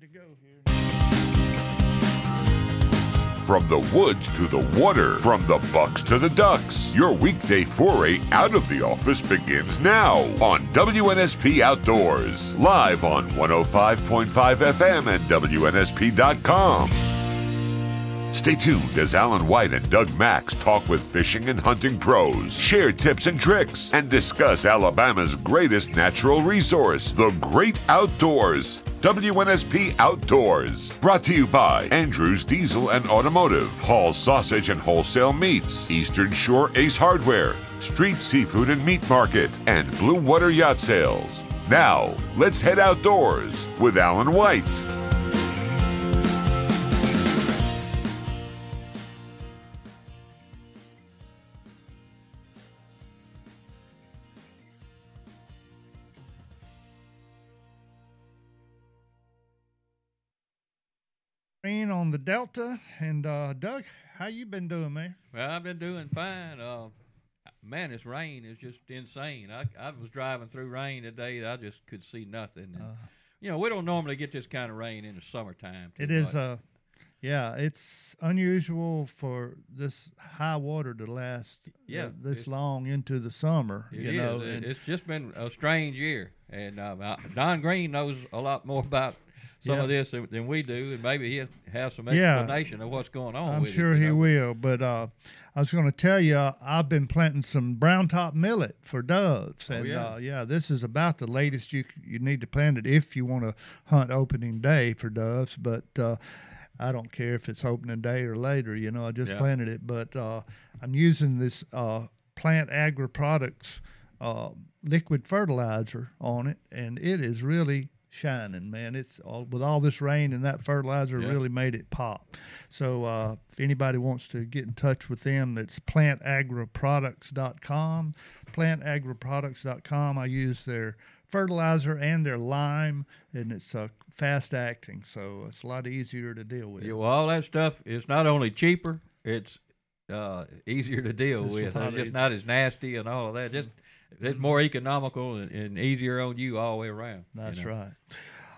to go here. From the woods to the water, from the Bucks to the Ducks, your weekday foray out of the office begins now on WNSP Outdoors, live on 105.5 FM and WNSP.com. Stay tuned as Alan White and Doug Max talk with fishing and hunting pros, share tips and tricks, and discuss Alabama's greatest natural resource, the great outdoors. WNSP Outdoors. Brought to you by Andrews Diesel and Automotive, Hall Sausage and Wholesale Meats, Eastern Shore Ace Hardware, Street Seafood and Meat Market, and Blue Water Yacht Sales. Now, let's head outdoors with Alan White. The Delta, and uh, Doug, how you been doing, man? Well, I've been doing fine. Uh, man, this rain is just insane. I, I was driving through rain today. I just could see nothing. And, you know, we don't normally get this kind of rain in the summertime. It is, much. uh, yeah, it's unusual for this high water to last uh, Yeah, this long into the summer. You is. know, It- it's just been a strange year, and uh, uh, Don Green knows a lot more about some Yeah. of this than, we do, and maybe he has some Yeah. explanation of what's going on. I'm sure it, he know. will. But uh, I was going to tell you, I've been planting some brown top millet for doves, and Oh, yeah. Uh, yeah, this is about the latest you you need to plant it if you want to hunt opening day for doves. But uh, I don't care if it's opening day or later. You know, I just Yeah. planted it, but uh, I'm using this uh, Plant Agri Products uh, liquid fertilizer on it, and it is really shining, man. It's all with all this rain and that fertilizer Yeah. really made it pop. So uh, if anybody wants to get in touch with them, it's plantagriproducts.com. Plantagriproducts.com. I use their fertilizer and their lime, and it's uh, fast acting, so it's a lot easier to deal with. Yeah, well, all that stuff is not only cheaper, it's uh, easier to deal It's with. It's just easier. not as nasty and all of that. Just it's more economical and, and easier on you all the way around. you That's know. right.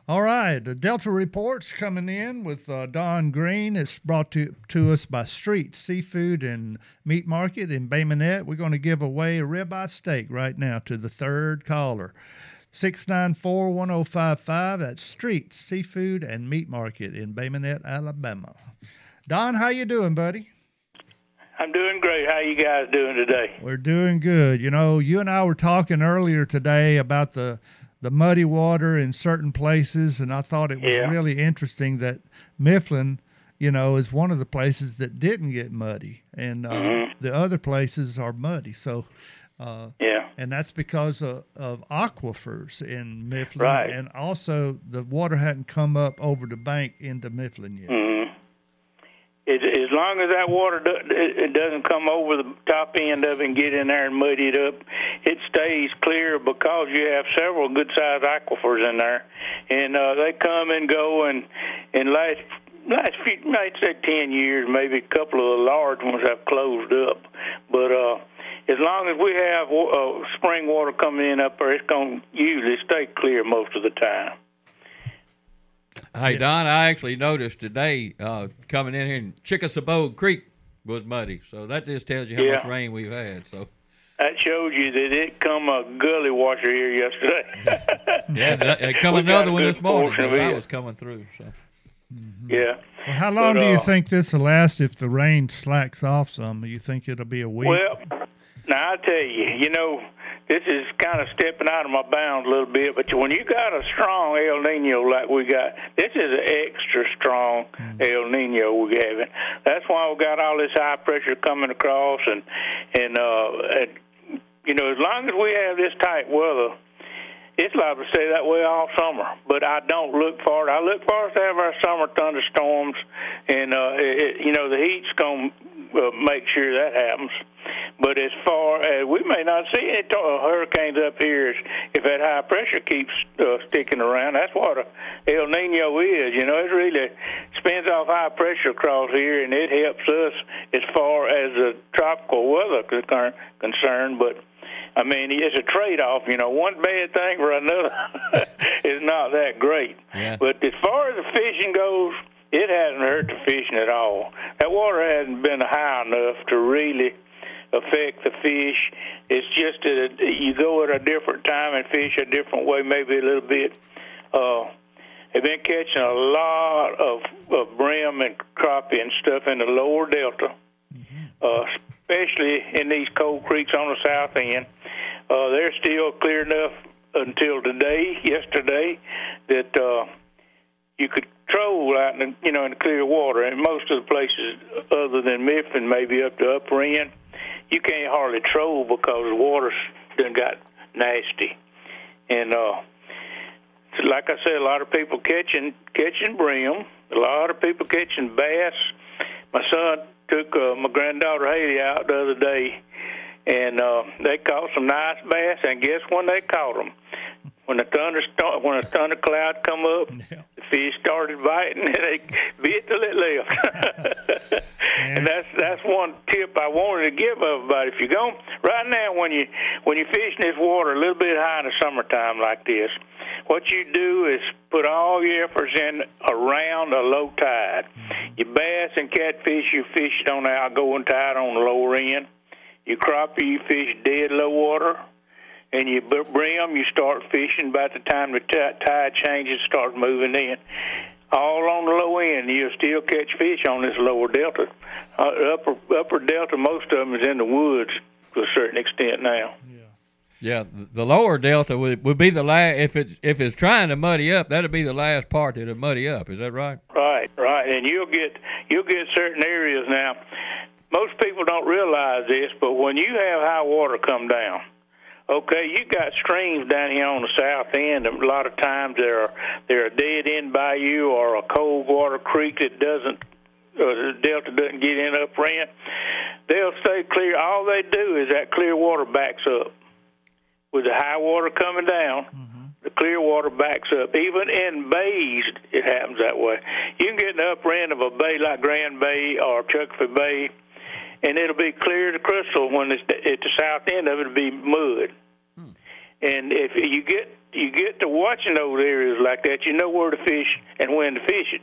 All right, the Delta reports coming in with uh, Don Green. It's brought to to us by Street Seafood and Meat Market in Bay Minette. We're going to give away a ribeye steak right now to the third caller. 694-1055. That's Street Seafood and Meat Market in Bay Minette, Alabama. Don, how you doing, buddy? I'm doing great. How you guys doing today? We're doing good. You know, you and I were talking earlier today about the the muddy water in certain places, and I thought it was Yeah. really interesting that Mifflin, you know, is one of the places that didn't get muddy, and uh, Mm-hmm. the other places are muddy. So, uh, Yeah. and that's because of, of aquifers in Mifflin, Right. and also the water hadn't come up over the bank into Mifflin yet. hmm As, as long as that water do, it, it doesn't come over the top end of it and get in there and muddy it up, it stays clear because you have several good-sized aquifers in there, and uh, they come and go. And in last last few, I'd say ten years, maybe a couple of the large ones have closed up, but. uh as long as we have uh, spring water coming in up there, it's going to usually stay clear most of the time. Hey Don, I actually noticed today uh, coming in here, and Chickasaw Creek was muddy. So that just tells you how Yeah. much rain we've had. So That shows you that it come a gully washer here yesterday. yeah, and, uh, come another one this morning portion I it. was coming through. So yeah. Well, how long But, do you uh, think this will last if the rain slacks off some? You think it'll be a week? Well, now I tell you, you know, this is kind of stepping out of my bounds a little bit, but when you got a strong El Nino like we got, this is an extra strong El Nino we're having. That's why we got all this high pressure coming across, and and uh, and, you know, as long as we have this tight weather, it's liable to stay that way all summer. But I don't look for it. I look for us to have our summer thunderstorms, and uh, it, it- you know the heat's gonna uh, make sure that happens. But as far as we may not see any to- uh, hurricanes up here, if if that high pressure keeps uh, sticking around, that's what a El Nino is. You know, it really spins off high pressure across here, and it helps us as far as the tropical weather concern, concerned. But I mean, it's a trade-off. You know, one bad thing for another. is not that great. Yeah. But as far as the fishing goes, it hasn't hurt the fishing at all. That water hasn't been high enough to really affect the fish. It's just that you go at a different time and fish a different way, maybe a little bit. Uh, they've been catching a lot of, of brim and crappie and stuff in the lower delta, uh, especially in these cold creeks on the south end. Uh, they're still clear enough until today, yesterday, that uh, you could troll out in the, you know in the clear water. And most of the places, other than Mifflin, maybe up to Upper End, you can't hardly troll because the water's done got nasty. And uh, like I said, a lot of people catching catching brim. A lot of people catching bass. My son took uh, my granddaughter Haley out the other day, and uh, they caught some nice bass. And guess when they caught them? When the thunder start, when a thundercloud come up, Yeah. the fish started biting, and they bit till it left. and that's that's one tip I wanted to give everybody. If you go right now, when you when you fish in this water a little bit high in the summertime like this, what you do is put all your efforts in around a low tide. Mm-hmm. Your bass and catfish, you fish on the outgoing tide on the lower end. You crappie, you fish dead low water and you b- brim, you start fishing about the time the t- tide changes, starts moving in. All on the low end, you'll still catch fish on this lower delta. Uh, upper upper delta, most of them is in the woods to a certain extent now. Yeah, th- the lower delta would, would be the last if it's if it's trying to muddy up. That'd be the last part that'll muddy up. Is that right? Right, right, and you'll get you'll get certain areas now. Most people don't realize this, but when you have high water come down, okay, you got streams down here on the south end. A lot of times they're they're a dead end bayou or a cold water creek that doesn't uh, delta doesn't get in up rent. They'll stay clear. All they do is that clear water backs up. With the high water coming down, the clear water backs up. Even in bays, it happens that way. You can get in the upper end of a bay like Grand Bay or Chuckford Bay, and it'll be clear to crystal. When it's at the south end of it, it'll be mud. And if you get you get to watching those areas like that, you know where to fish and when to fish it.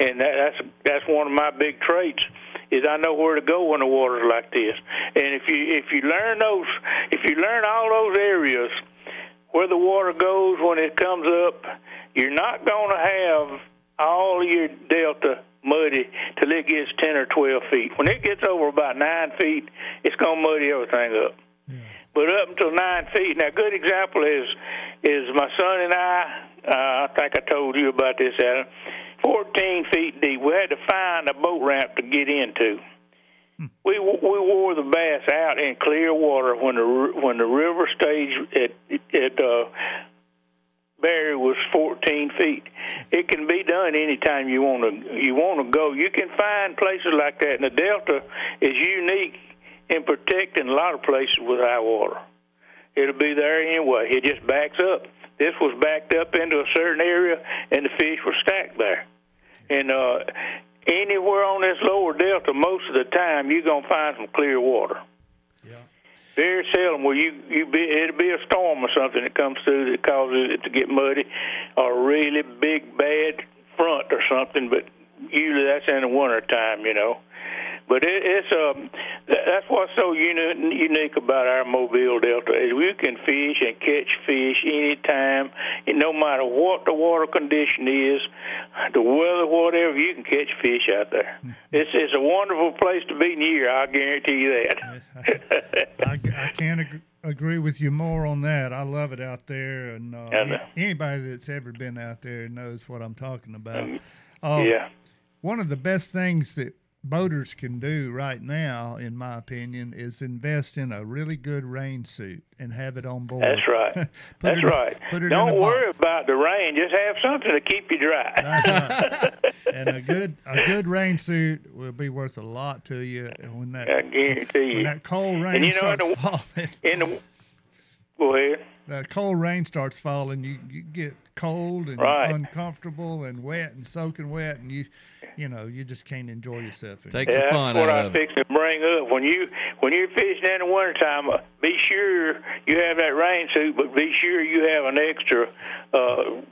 And that, that's that's one of my big traits is I know where to go when the water's like this. And if you if you learn those if you learn all those areas where the water goes when it comes up, you're not going to have all your delta muddy till it gets 10 or 12 feet. When it gets over about 9 feet, it's going to muddy everything up. But up until 9 feet, now a good example is is my son and I, uh, I think I told you about this, Adam, 14 feet deep. We had to find a boat ramp to get into. We we wore the bass out in clear water when the when the river stage at at uh, Barry was 14 feet. It can be done anytime you want to you want to go. You can find places like that, and the Delta is unique in protecting a lot of places with high water. It'll be there anyway. It just backs up. This was backed up into a certain area, and the fish were stacked there. And uh, anywhere on this lower delta, most of the time you're gonna find some clear water. Yeah. Very seldom will you you be it'll be a storm or something that comes through that causes it to get muddy, or a really big bad front or something. But usually that's in the winter time, you know. But it, it's um, that's what's so uni- unique about our Mobile Delta is we can fish and catch fish anytime, and no matter what the water condition is, the weather, whatever, you can catch fish out there. It's it's a wonderful place to be in the. I guarantee you that. I, I can't ag- agree with you more on that. I love it out there, and uh, I a- anybody that's ever been out there knows what I'm talking about. Uh, yeah. One of the best things that boaters can do right now, in my opinion, is invest in a really good rain suit and have it on board. That's right. That's right. Put it in Don't worry about the rain. Just have something to keep you dry. Right. and a good a good rain suit will be worth a lot to you when that I guarantee when you. that cold rain And you know, starts in the- falling. In the go ahead. that cold rain starts falling, you, you get cold and Right. uncomfortable and wet and soaking wet, and you, you know, you just can't enjoy yourself. anymore. Takes the Yeah, fun that's what out I of it. fixing to bring up. When you when you're fishing in the wintertime, uh, be sure you have that rain suit, but be sure you have an extra uh,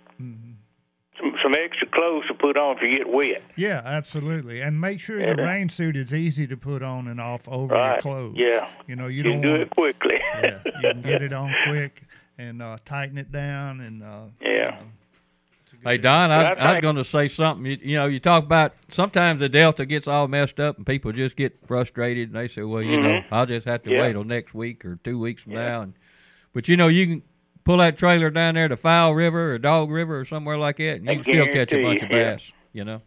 some some, extra clothes to put on if you get wet. Yeah, absolutely. And make sure your rain suit is easy to put on and off over your clothes. Yeah. You know, you, You don't can do want it quickly. yeah, you can get it on quick and uh, tighten it down and uh, Yeah. Hey Don, I, I I was going to say something. You, you know, you talk about sometimes the Delta gets all messed up and people just get frustrated and they say, "Well, you know, I'll just have to Mm-hmm. Yeah. wait till next week or two weeks from now." And, but you know, you can pull that trailer down there to Fowl River or Dog River or somewhere like that, and you I can still catch a guarantee bunch of you, yeah. bass. You know,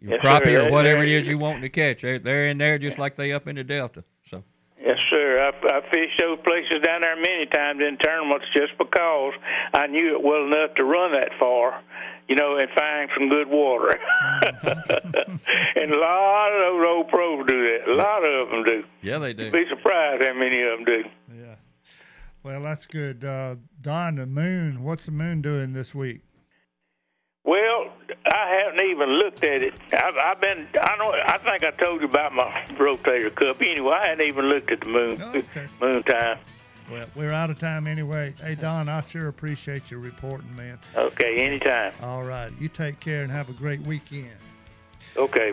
your Yes, sir. crappie or whatever it is that- is you want to catch, they're, they're in there just like they up in the Delta. So. Yes, sir. I, I fished those places down there many times in tournaments just because I knew it well enough to run that far, you know, and find some good water. and a lot of those old pros do that. A lot of them do. Yeah, they do. You'd Be surprised how many of them do. yeah. Well, that's good. Uh, Don, the moon. What's the moon doing this week? Well, I haven't even looked at it. I've, I've been. I know. I think I told you about my rotator cup. Anyway, I hadn't even looked at the moon. Oh, okay. Moon time. Well, we're out of time anyway. Hey, Don, I sure appreciate your reporting, man. Okay, anytime. All right. You take care and have a great weekend. Okay.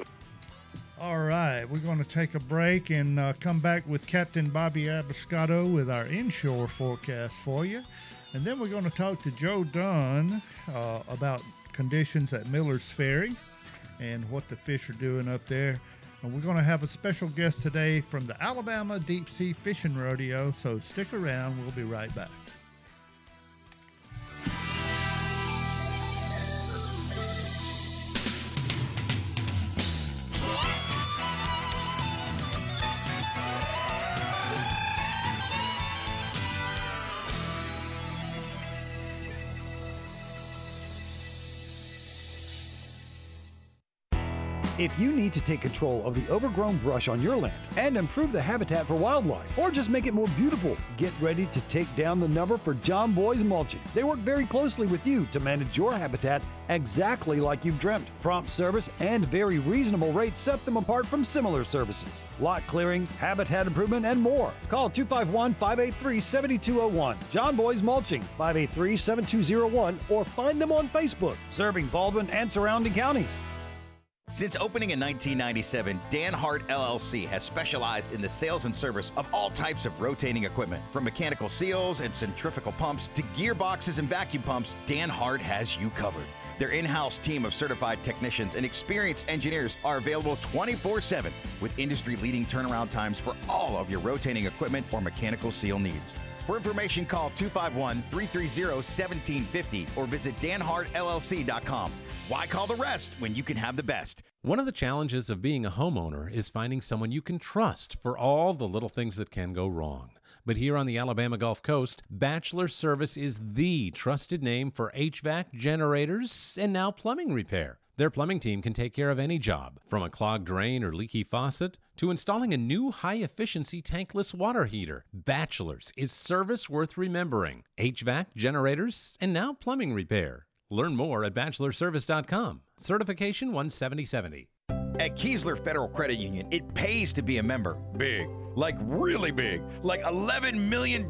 All right, we're going to take a break and uh, come back with Captain Bobby Abruscato with our inshore forecast for you. And then we're going to talk to Joe Dunn uh, about conditions at Miller's Ferry and what the fish are doing up there. And we're going to have a special guest today from the Alabama Deep Sea Fishing Rodeo, so stick around. We'll be right back. If you need to take control of the overgrown brush on your land and improve the habitat for wildlife, or just make it more beautiful, get ready to take down the number for John Boy's Mulching. They work very closely with you to manage your habitat exactly like you've dreamt. Prompt service and very reasonable rates set them apart from similar services. Lot clearing, habitat improvement, and more. Call 251 583 7201. John Boy's Mulching, 583 7201, or find them on Facebook, serving Baldwin and surrounding counties. Since opening in 1997, Dan Hart LLC has specialized in the sales and service of all types of rotating equipment. From mechanical seals and centrifugal pumps to gearboxes and vacuum pumps, Dan Hart has you covered. Their in house team of certified technicians and experienced engineers are available 24 7 with industry leading turnaround times for all of your rotating equipment or mechanical seal needs. For information, call 251 330 1750 or visit danhartllc.com. Why call the rest when you can have the best? One of the challenges of being a homeowner is finding someone you can trust for all the little things that can go wrong. But here on the Alabama Gulf Coast, Bachelor Service is the trusted name for HVAC generators and now plumbing repair. Their plumbing team can take care of any job, from a clogged drain or leaky faucet to installing a new high efficiency tankless water heater. Bachelors is service worth remembering. HVAC, generators, and now plumbing repair. Learn more at bachelorservice.com. Certification 17070. At Keesler Federal Credit Union, it pays to be a member. Big. Like really big. Like $11 million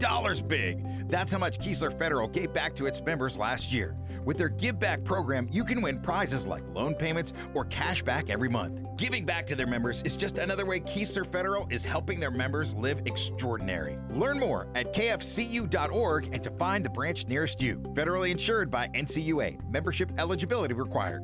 big. That's how much Keesler Federal gave back to its members last year. With their Give Back program, you can win prizes like loan payments or cash back every month. Giving back to their members is just another way Keesler Federal is helping their members live extraordinary. Learn more at kfcu.org and to find the branch nearest you. Federally insured by NCUA. Membership eligibility required.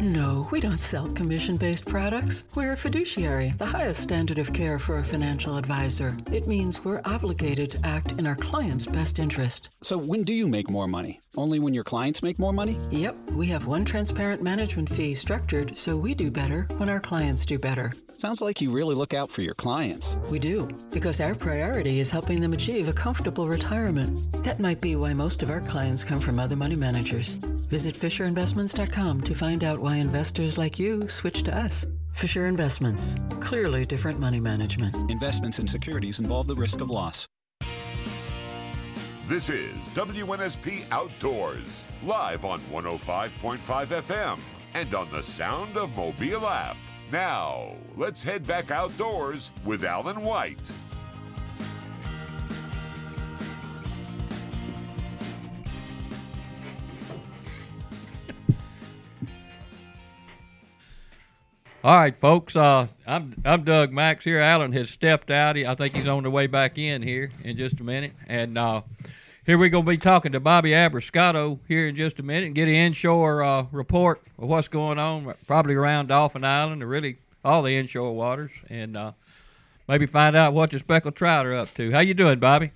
No, we don't sell commission based products. We're a fiduciary, the highest standard of care for a financial advisor. It means we're obligated to act in our client's best interest. So when do you make more money? Only when your clients make more money? Yep, we have one transparent management fee structured so we do better when our clients do better. Sounds like you really look out for your clients. We do, because our priority is helping them achieve a comfortable retirement. That might be why most of our clients come from other money managers. Visit FisherInvestments.com to find out why investors like you switch to us. Fisher Investments. Clearly different money management. Investments in securities involve the risk of loss. This is WNSP Outdoors, live on 105.5 FM and on the Sound of Mobile app. Now, let's head back outdoors with Alan White. All right, folks. Uh, I'm I'm Doug Max here. Alan has stepped out. I think he's on the way back in here in just a minute. And uh, here we're going to be talking to Bobby Abruscato here in just a minute and get an inshore uh, report of what's going on, probably around Dauphin Island or really all the inshore waters, and uh, maybe find out what the speckled trout are up to. How you doing, Bobby?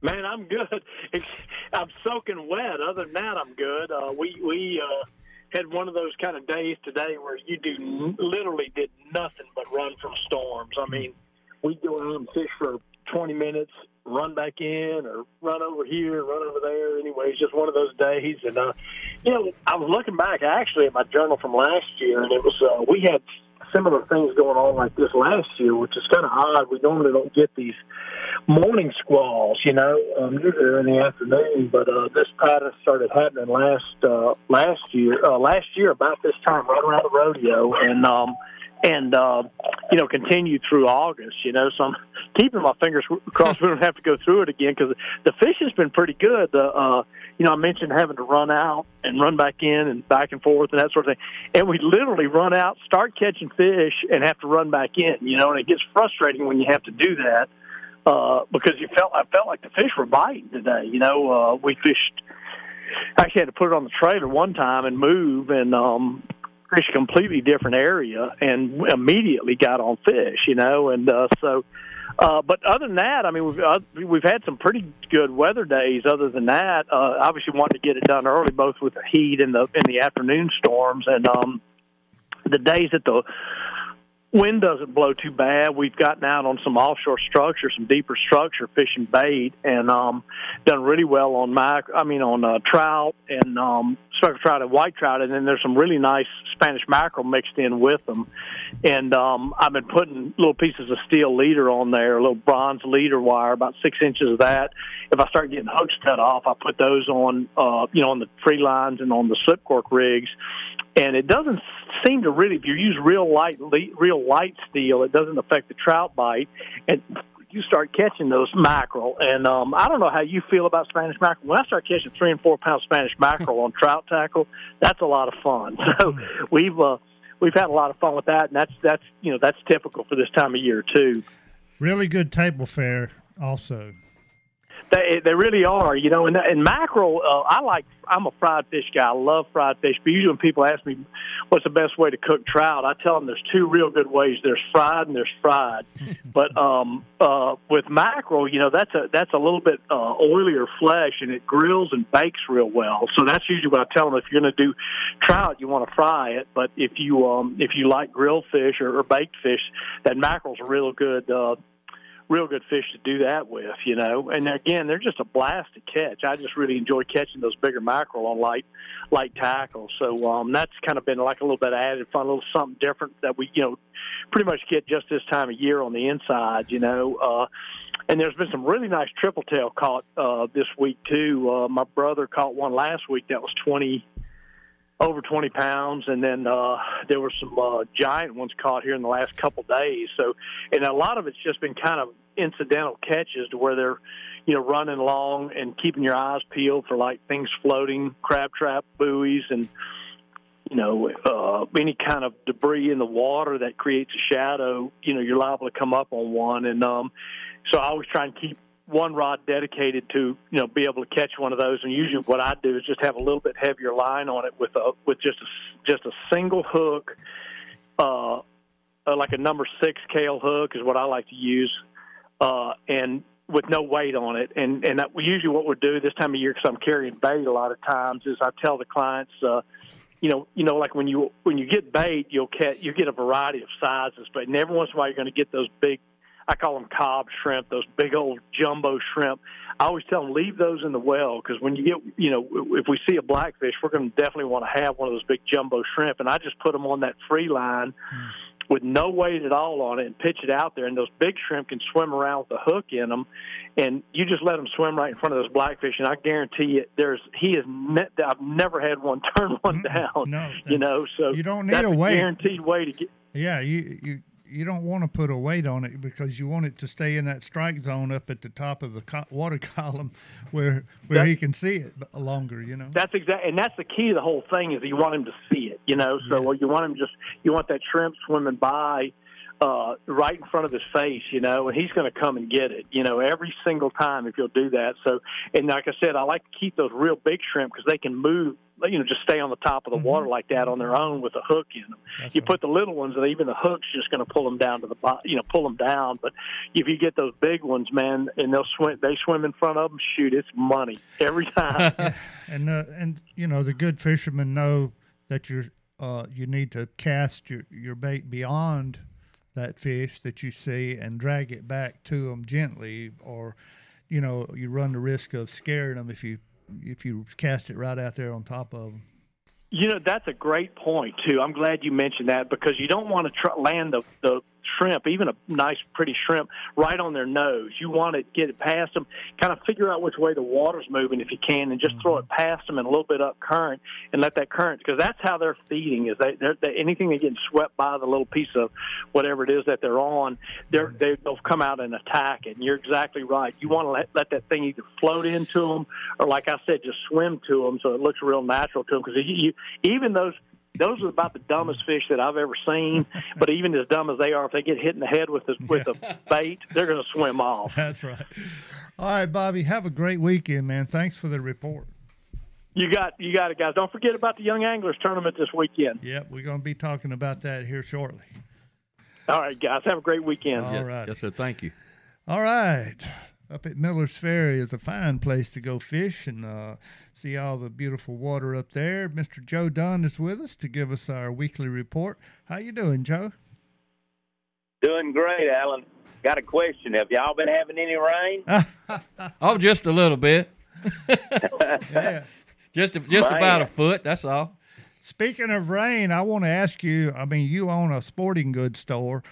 Man, I'm good. I'm soaking wet. Other than that, I'm good. Uh, we we uh, had one of those kind of days today where you do literally did nothing but run from storms. I mean, we go out and fish for 20 minutes, run back in, or run over here, run over there. Anyway, it's just one of those days. And uh, you know, I was looking back actually at my journal from last year, and it was uh, we had similar things going on like this last year, which is kind of odd. We normally don't get these morning squalls, you know, um, usually in the afternoon. But uh, this pattern started happening last uh, last year. Uh, last year about this time, right around the rodeo, and um, and uh, you know continued through August. You know, so I'm keeping my fingers crossed we don't have to go through it again because the fish has been pretty good. The uh, you know I mentioned having to run out and run back in and back and forth and that sort of thing, and we literally run out, start catching fish, and have to run back in. You know, and it gets frustrating when you have to do that uh, because you felt I felt like the fish were biting today. You know, uh, we fished. Actually, had to put it on the trailer one time and move, and um, fish completely different area and immediately got on fish, you know, and uh, so. Uh, but other than that, I mean, we've uh, we've had some pretty good weather days. Other than that, uh, obviously wanted to get it done early, both with the heat and the and the afternoon storms, and um, the days that the wind doesn't blow too bad. We've gotten out on some offshore structure, some deeper structure, fishing bait, and um, done really well on mac. I mean, on uh, trout and um, speckled trout and white trout, and then there's some really nice Spanish mackerel mixed in with them. And um, I've been putting little pieces of steel leader on there, a little bronze leader wire, about six inches of that. If I start getting hooks cut off, I put those on, uh, you know, on the free lines and on the slip cork rigs and it doesn't seem to really. If you use real light, real light steel, it doesn't affect the trout bite, and you start catching those mackerel. And um, I don't know how you feel about Spanish mackerel. When I start catching three and four pound Spanish mackerel on trout tackle, that's a lot of fun. So we've uh, we've had a lot of fun with that, and that's that's you know that's typical for this time of year too. Really good table fare, also. They they really are, you know. And, and mackerel, uh, I like. I'm a fried fish guy. I love fried fish. But usually when people ask me what's the best way to cook trout, I tell them there's two real good ways. There's fried and there's fried. but um, uh, with mackerel, you know, that's a that's a little bit uh, oilier flesh, and it grills and bakes real well. So that's usually what I tell them. If you're going to do trout, you want to fry it. But if you um, if you like grilled fish or, or baked fish, that mackerel's a real good. Uh, real good fish to do that with, you know. And again, they're just a blast to catch. I just really enjoy catching those bigger mackerel on light light tackle. So um, that's kind of been like a little bit of added fun, a little something different that we, you know, pretty much get just this time of year on the inside, you know. Uh, and there's been some really nice triple tail caught uh, this week too. Uh, my brother caught one last week that was 20 over 20 pounds, and then uh, there were some uh, giant ones caught here in the last couple days. So, and a lot of it's just been kind of incidental catches to where they're, you know, running along and keeping your eyes peeled for like things floating, crab trap buoys, and you know, uh, any kind of debris in the water that creates a shadow. You know, you're liable to come up on one, and um, so I always try and keep one rod dedicated to you know be able to catch one of those. And usually, what I do is just have a little bit heavier line on it with a with just a just a single hook, uh, uh, like a number six Kahle hook is what I like to use, uh, and with no weight on it. And and that, usually what we'll do this time of year, because I'm carrying bait a lot of times, is I tell the clients. Uh, you know, you know, like when you when you get bait, you'll get you get a variety of sizes, but every once in a while you're going to get those big I call them cob shrimp, those big old jumbo shrimp. I always tell them leave those in the well because when you get, you know, if we see a blackfish, we're going to definitely want to have one of those big jumbo shrimp. And I just put them on that free line hmm. with no weight at all on it and pitch it out there. And those big shrimp can swim around with a hook in them, and you just let them swim right in front of those blackfish. And I guarantee you, there's he is. Ne- I've never had one turn one down. No, you know, so you don't need a weight. guaranteed way to get. Yeah, you you you don't want to put a weight on it because you want it to stay in that strike zone up at the top of the co- water column where where That- he can see it longer. You know. That's exactly, and that's the key to the whole thing is you want him to see it. You know, so you want him just you want that shrimp swimming by uh, right in front of his face. You know, and he's going to come and get it. You know, every single time if you'll do that. So, and like I said, I like to keep those real big shrimp because they can move. You know, just stay on the top of the water like that on their own with a hook in them. you put the little ones, and even the hook's just going to pull them down to the bottom. You know, pull them down. But if you get those big ones, man, and they'll swim, they swim in front of them. Shoot, it's money every time. and uh, and you know the good fishermen know that you're uh, you need to cast your, your bait beyond that fish that you see and drag it back to them gently, or you know you run the risk of scaring them if you if you cast it right out there on top of them. You know, that's a great point too. I'm glad you mentioned that because you don't want to tr- land the the shrimp, even a nice, pretty shrimp, right on their nose. You want to get it past them, kind of figure out which way the water's moving if you can, and just throw it mm-hmm. past them and a little bit up current, and let that current because that's how they're feeding. Is they, they're, they anything that gets swept by the little piece of whatever it is that they're on, they're mm-hmm. they, they'll come out and attack it. And you're exactly right. You want to let let that thing either float into them or, like I said, just swim to them so it looks real natural to them because you, you even those those are about the dumbest fish that I've ever seen. But even as dumb as they are, if they get hit in the head with the, with a bait, they're going to swim off. That's right. All right, Bobby. Have a great weekend, man. Thanks for the report. You got you got it, guys. Don't forget about the Young Anglers tournament this weekend. Yep, we're going to be talking about that here shortly. All right, guys. Have a great weekend. All right. Yes, sir. Thank you. All right. Up at Miller's Ferry is a fine place to go fish and uh, see all the beautiful water up there. Mr. Joe Dunn is with us to give us our weekly report. How you doing, Joe? Doing great, Alan. Got a question. Have y'all been having any rain? Oh, just a little bit. Just just Man. about a foot. That's all. Speaking of rain, I want to ask you. I mean, you own a sporting goods store,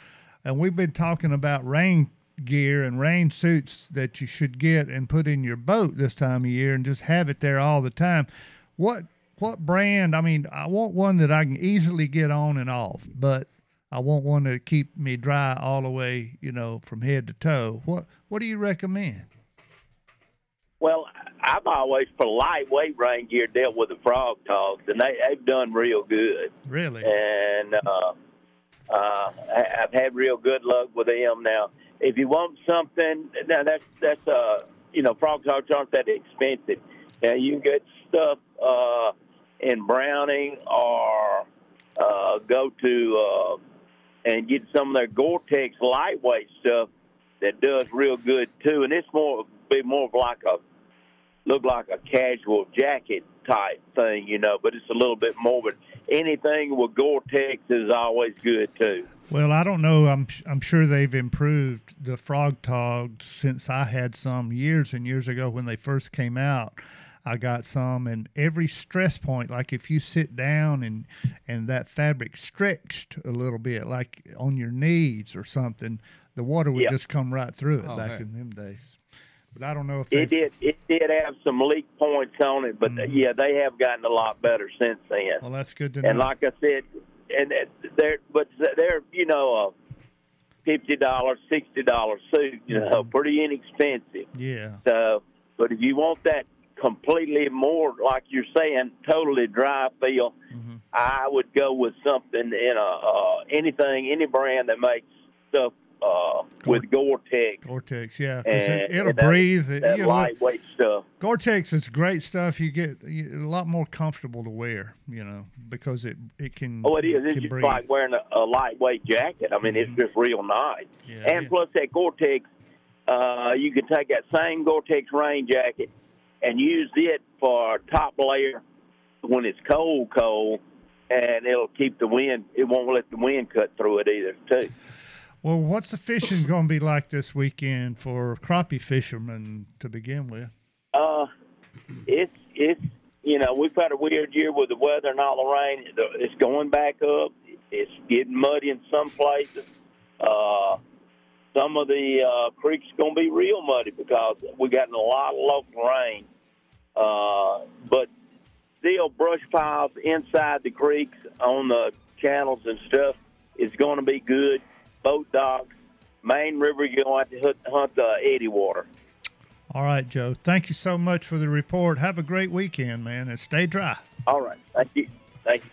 and we've been talking about rain gear and rain suits that you should get and put in your boat this time of year, and just have it there all the time. What what brand? I mean, I want one that I can easily get on and off, but I want one to keep me dry all the way, you know, from head to toe. What what do you recommend? Well, I've always, for lightweight rain gear, dealt with the frog togs, and they, they've done real good. Really? And uh, uh, I've had real good luck with them. Now, if you want something, now that's that's uh, you know, frog togs aren't that expensive. Now you can get stuff uh, in Browning or uh, go to uh, and get some of their Gore-Tex lightweight stuff that does real good too. And it's more be more of like a look like a casual jacket type thing, you know, but it's a little bit more. But anything with Gore-Tex is always good too. Well, I don't know. I'm I'm sure they've improved the frog togs since I had some years and years ago when they first came out. I got some, and every stress point, like if you sit down and and that fabric stretched a little bit, like on your knees or something, the water would Yeah. just come right through it Oh, back heck. in them days. But I don't know if It did it did have some leak points on it, but yeah, they have gotten a lot better since then. Well, that's good to know. And like I said, and they're but they're you know a fifty dollar, sixty dollar suit, you know, pretty inexpensive. yeah. So, but if you want that completely more, like you're saying, totally dry feel, Mm-hmm. I would go with something in a uh, anything, any brand that makes stuff uh, with Gore-Tex. Gore-Tex, yeah, 'cause it, And it'll that- breathe. That you know, lightweight stuff. Gore-Tex is great stuff. You get a lot more comfortable to wear, you know, because it it can. Oh, it is. It's just breathe. Mm-hmm. like wearing a, a lightweight jacket. I mean, it's just real nice. Yeah, and plus that Gore-Tex, uh, you can take that same Gore-Tex rain jacket and use it for top layer when it's cold, cold, and it'll keep the wind. It won't let the wind cut through it either, too. Well, what's the fishing going to be like this weekend for crappie fishermen to begin with? Uh, it's it's you know we've had a weird year with the weather and all the rain. It's going back up. It's getting muddy in some places. Uh, some of the uh, creeks going to be real muddy because we've gotten a lot of local rain. Uh, but still, brush piles inside the creeks on the channels and stuff is going to be good. Boat docks, main river, you're going to have to hunt, hunt the eddy water. All right, Joe. Thank you so much for the report. Have a great weekend, man, and stay dry. All right. Thank you. Thank you.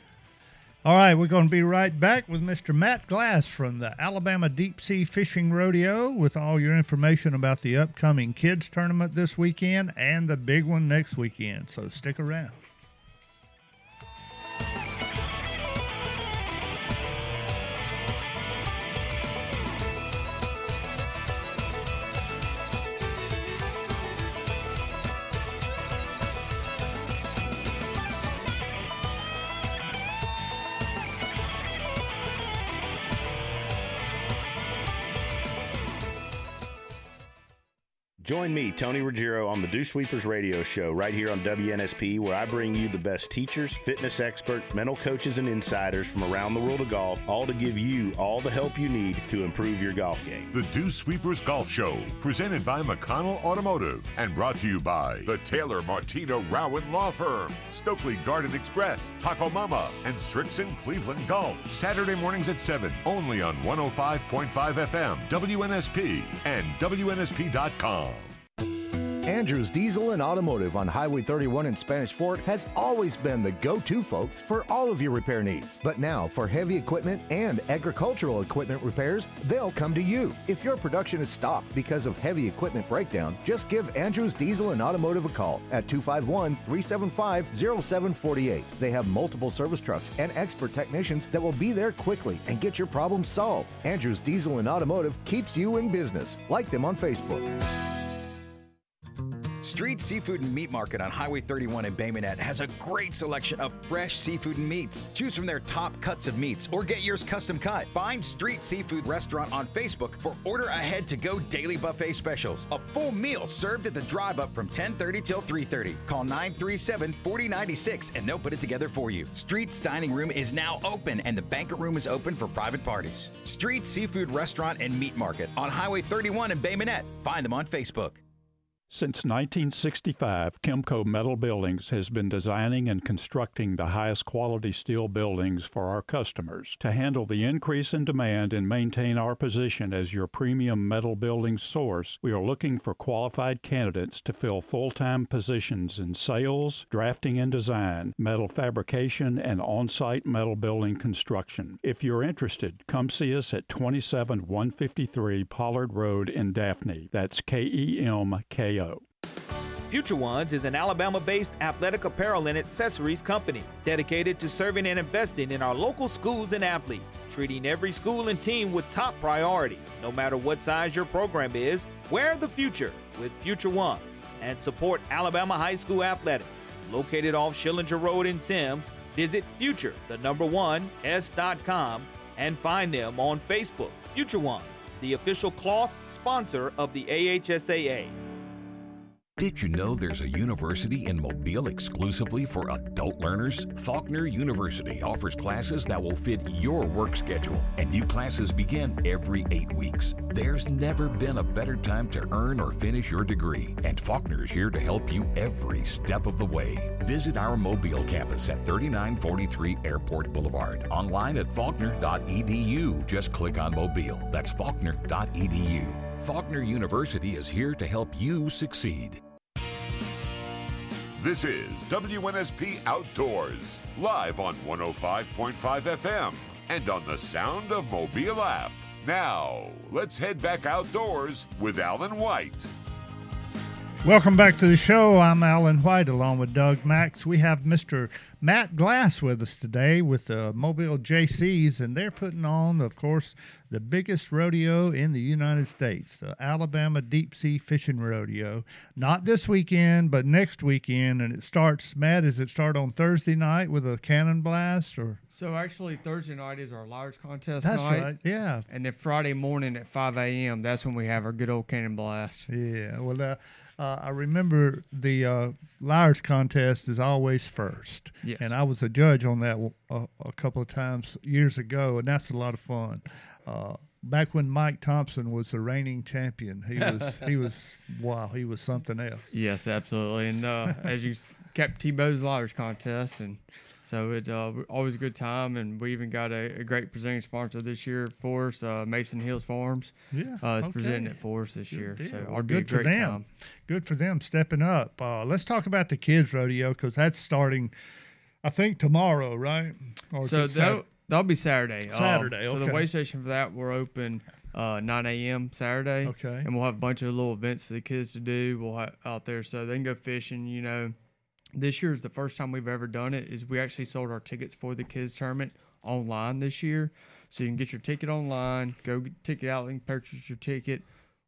All right, we're going to be right back with Mr. Matt Glass from the Alabama Deep Sea Fishing Rodeo with all your information about the upcoming kids tournament this weekend and the big one next weekend. So stick around. Join me, Tony Ruggiero, on the Dew Sweepers radio show right here on WNSP, where I bring you the best teachers, fitness experts, mental coaches, and insiders from around the world of golf, all to give you all the help you need to improve your golf game. The Dew Sweepers Golf Show, presented by McConnell Automotive and brought to you by the Taylor Martino Rowan Law Firm, Stokely Garden Express, Taco Mama, and Srixon Cleveland Golf. Saturday mornings at 7, only on 105.5 FM, WNSP, and WNSP.com. Andrews Diesel and Automotive on Highway 31 in Spanish Fort has always been the go to folks for all of your repair needs. But now, for heavy equipment and agricultural equipment repairs, they'll come to you. If your production is stopped because of heavy equipment breakdown, just give Andrews Diesel and Automotive a call at 251 375 0748. They have multiple service trucks and expert technicians that will be there quickly and get your problem solved. Andrews Diesel and Automotive keeps you in business. Like them on Facebook. Street Seafood and Meat Market on Highway 31 in Bay Minette has a great selection of fresh seafood and meats. Choose from their top cuts of meats or get yours custom cut. Find Street Seafood Restaurant on Facebook for order ahead to go daily buffet specials. A full meal served at the drive up from 10:30 till 3:30. Call 937-4096 and they'll put it together for you. Street's dining room is now open and the banquet room is open for private parties. Street Seafood Restaurant and Meat Market on Highway 31 in Bay Minette. Find them on Facebook. Since 1965, Kemco Metal Buildings has been designing and constructing the highest quality steel buildings for our customers. To handle the increase in demand and maintain our position as your premium metal building source, we are looking for qualified candidates to fill full time positions in sales, drafting and design, metal fabrication, and on site metal building construction. If you're interested, come see us at 27153 Pollard Road in Daphne. That's K E M K Future Ones is an Alabama based athletic apparel and accessories company dedicated to serving and investing in our local schools and athletes, treating every school and team with top priority. No matter what size your program is, wear the future with Future Ones and support Alabama high school athletics. Located off Schillinger Road in Semmes, visit future, the number one, s.com, and find them on Facebook. Future Ones, the official cloth sponsor of the AHSAA. Did you know there's a university in Mobile exclusively for adult learners? Faulkner University offers classes that will fit your work schedule, and new classes begin every eight weeks. There's never been a better time to earn or finish your degree, and Faulkner is here to help you every step of the way. Visit our Mobile campus at 3943 Airport Boulevard. Online at faulkner.edu. Just click on Mobile. That's faulkner.edu. Faulkner University is here to help you succeed. This is WNSP Outdoors, live on 105.5 FM and on the Sound of Mobile app. Now, let's head back outdoors with Alan White. Welcome back to the show. I'm Alan White along with Doug Max. We have Mr. Matt Glass with us today with the Mobile Jaycees, and they're putting on, of course, the biggest rodeo in the United States, the Alabama Deep Sea Fishing Rodeo. Not this weekend, but next weekend, and it starts. Matt, does it start on Thursday night with a cannon blast, or So actually, Thursday night is our large contest That's night. right, yeah. And then Friday morning at 5 a.m. That's when we have our good old cannon blast. Yeah, well, uh, uh, I remember the uh, Liars contest is always first. Yes. And I was a judge on that a, a couple of times years ago, and that's a lot of fun. Uh, back when Mike Thompson was the reigning champion, he was he was wow, he was something else. Yes, absolutely. And uh, as you kept Tebow's Liars contest, and so it's uh, always a good time. And we even got a, a great presenting sponsor this year for us, uh, Mason Hills Farms. Yeah, uh, is okay. presenting it for us this Good year. deal. So Well, it'll be a good for great them. time. Good for them stepping up. Uh, let's talk about the kids rodeo because that's starting, I think tomorrow, right? Or so that'll, that'll be Saturday. Um, Saturday, So the okay. way station for that we're open uh, 9 a.m. Saturday. Okay. And we'll have a bunch of little events for the kids to do. We'll have out there so they can go fishing. You know, this year is the first time we've ever done it. Is we actually sold our tickets for the kids tournament online this year. So you can get your ticket online, go get ticket out and purchase your ticket.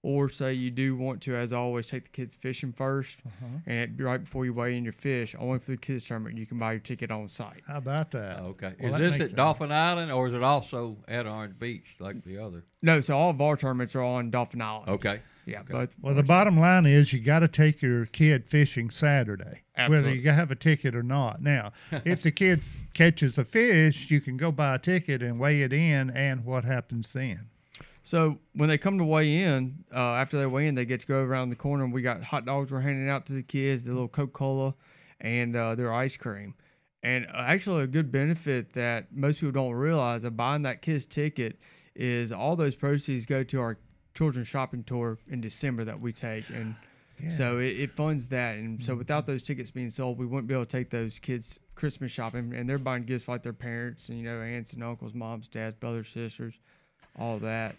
Or say you do want to, as always, take the kids fishing 1st Uh-huh. and right before you weigh in your fish, only for the kids tournament, you can buy your ticket on site. How about that? Okay. Well, is that this makes at sense. Dauphin Island or is it also at Orange Beach like the other? No, so all of our tournaments are on Dauphin Island. Okay. Yeah, but Well, the bottom line is you got to take your kid fishing Saturday, whether you have a ticket or not. Now, if the kid catches a fish, you can go buy a ticket and weigh it in, and what happens then? So when they come to weigh in, uh, after they weigh in, they get to go around the corner. and We got hot dogs we're handing out to the kids, the little Coca Cola, and uh, their ice cream. And uh, actually, a good benefit that most people don't realize of buying that kid's ticket is all those proceeds go to our children's shopping tour in December that we take, and so it, it funds that. And so without those tickets being sold, we wouldn't be able to take those kids Christmas shopping, and they're buying gifts for like their parents and you know aunts and uncles, moms, dads, brothers, sisters, all that.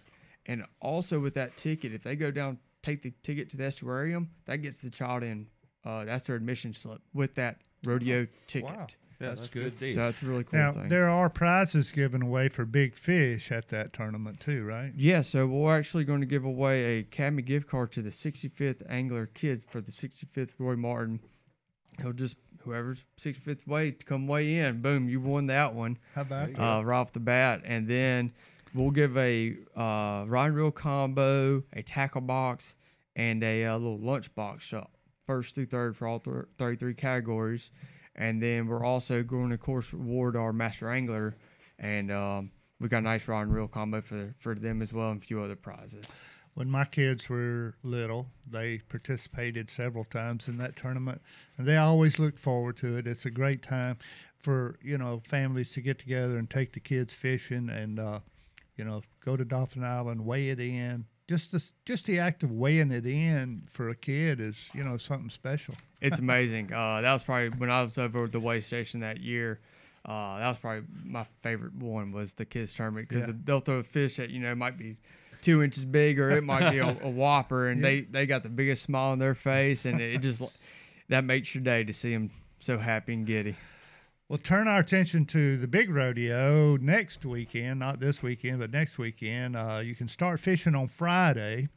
And also with that ticket, if they go down, take the ticket to the estuarium, that gets the child in. Uh, that's their admission slip with that rodeo ticket. Wow. Yeah, That's that's, good. good deal. So that's a really cool now, thing. there are prizes given away for big fish at that tournament too, right? Yeah, so we're actually going to give away a Academy gift card to the 65th Angler Kids for the 65th Roy Martin. He'll just whoever's 65th way to come weigh in. Boom, you won that one. How about uh, right off the bat? And then we'll give a uh, rod reel combo, a tackle box, and a, uh little lunch box, uh, first through third for all th- 33 categories. And then we're also going to, of course, reward our master angler, and um, we got a nice rod and reel combo for for them as well, and a few other prizes. When my kids were little, they participated several times in that tournament, and they always looked forward to it. It's a great time for you know families to get together and take the kids fishing, and uh, you know go to Dauphin Island, weigh it in. Just the just the act of weighing it in for a kid is you know something special. It's amazing. Uh, that was probably when I was over at the weigh station that year. Uh, that was probably my favorite one was the kids tournament because Yeah. they'll throw a fish that you know might be two inches big or it might be a, a whopper, and Yeah. they they got the biggest smile on their face, and it just that makes your day to see them so happy and giddy. We'll turn our attention to the big rodeo next weekend, not this weekend, but next weekend. Uh, you can start fishing on Friday,